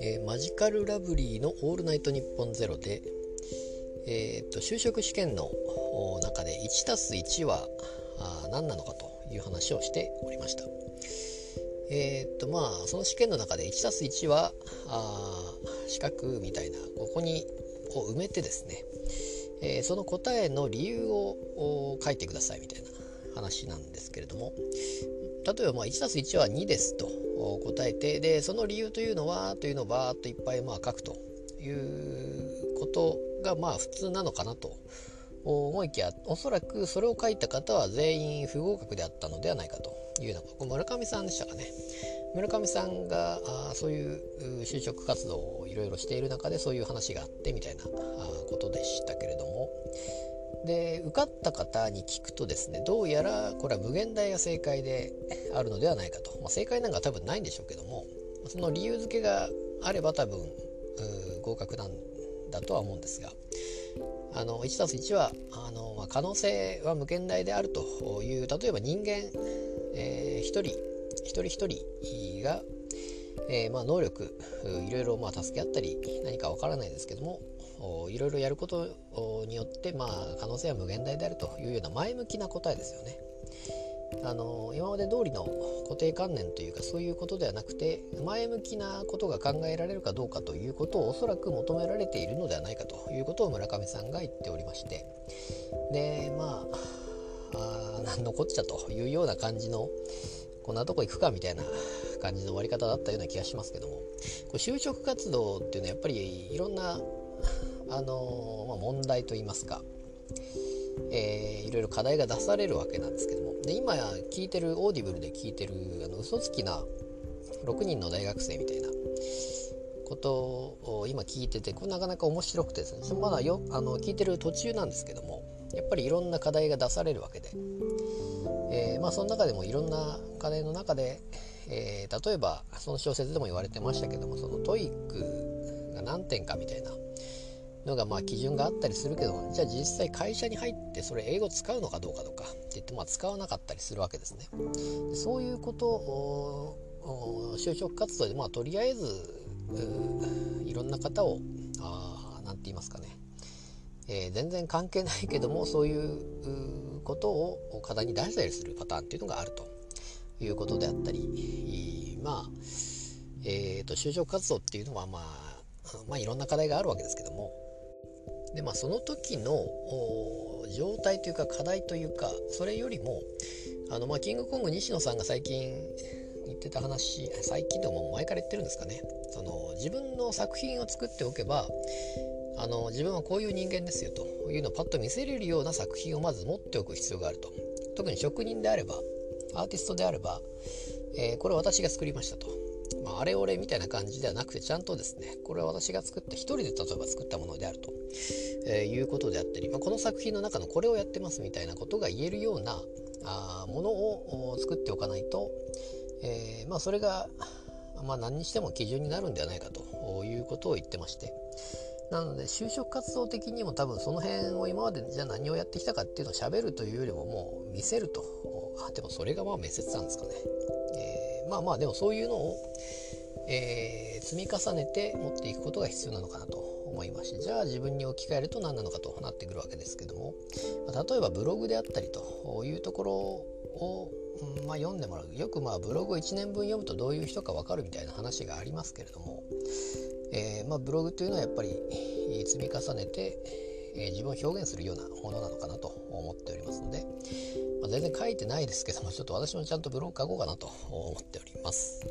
えーマジカルラブリーの「オールナイトニッポンゼロで、えー、と就職試験の中で 1+1 はあ何なのかという話をしておりました。えーっとまあその試験の中で 1+1 はあー四角みたいなここにを埋めてですね、えその答えの理由を書いてくださいみたいな話なんですけれども。例えばまあ 1+1 は2ですと答えてでその理由というのはというのをバーッといっぱいまあ書くということがまあ普通なのかなと思いきやおそらくそれを書いた方は全員不合格であったのではないかというようなこれ村上さんでしたかね。村上さんがあそういう就職活動をいろいろしている中でそういう話があってみたいなことでしたけれども。で受かった方に聞くとですねどうやらこれは無限大が正解であるのではないかと、まあ、正解なんか多分ないんでしょうけどもその理由付けがあれば多分合格なんだとは思うんですが。あの 1+1 はあの、まあ、可能性は無限大であるという例えば人間、えー一人一人一人が、えーまあ、能力いろいろまあ助け合ったり何かわからないですけどもいろいろやることによって、まあ、可能性は無限大であるというような前向きな答えですよね。あの今まで通りの固定観念というかそういうことではなくて前向きなことが考えられるかどうかということをおそらく求められているのではないかということを村上さんが言っておりましてでまああーなんのこっちゃというような感じのこんなとこ行くかみたいな感じの終わり方だったような気がしますけどもこれ就職活動っていうのはやっぱりいろんな、あのまあ、問題といいますかえーいろいろ課題が出されるわけなんですけどもで今聞いてる Audible で聞いてるあの嘘つきな6人の大学生みたいなことを今聞いててこれなかなか面白くてですねまだよあの聞いてる途中なんですけどもやっぱりいろんな課題が出されるわけで、えーまあ、その中でもいろんな課題の中で、えー例えばその小説でも言われてましたけどもその TOEIC が何点かみたいなのがまあ基準があったりするけどじゃあ実際会社に入ってそれ英語使うのかどうかとかって言ってまあ使わなかったりするわけですね。そういうことを就職活動でまあとりあえずいろんな方をあーなんて言いますかね、えー全然関係ないけどもそういうことを課題に出したりするパターンっていうのがあるということであったりまあえー、と就職活動っていうのはまあまあいろんな課題があるわけですけどもでまあその時の状態というか課題というかそれよりもあのまあキングコング西野さんが最近言ってた話最近でも前から言ってるんですかね。その自分の作品を作っておけばあの自分はこういう人間ですよというのをパッと見せれるような作品をまず持っておく必要があると。特に職人であればアーティストであれば、えーこれ私が作りましたと、まあ、あれ俺みたいな感じではなくてちゃんとですねこれは私が作った一人で例えば作ったものであると、えーいうことであったり、まあ、この作品の中のこれをやってますみたいなことが言えるようなあものを作っておかないと、えーまあ、それが、ま、何にしても基準になるんではないかということを言ってまして。なので就職活動的にも多分その辺を今までじゃあ何をやってきたかっていうのを喋るというよりももう見せると。あでもそれがまあ面接なんですかね、えーまあまあでもそういうのを、えー積み重ねて持っていくことが必要なのかなと思いますしじゃあ自分に置き換えると何なのかとなってくるわけですけども、まあ例えばブログであったりというところを、んまあ、読んでもらう。よくまあブログを1年分読むとどういう人か分かるみたいな話がありますけれども、えーまあ、ブログというのはやっぱり積み重ねて、えー自分を表現するようなものなのかなと思っておりますので、まあ、全然書いてないですけどもちょっと私もちゃんとブログ書こうかなと思っております。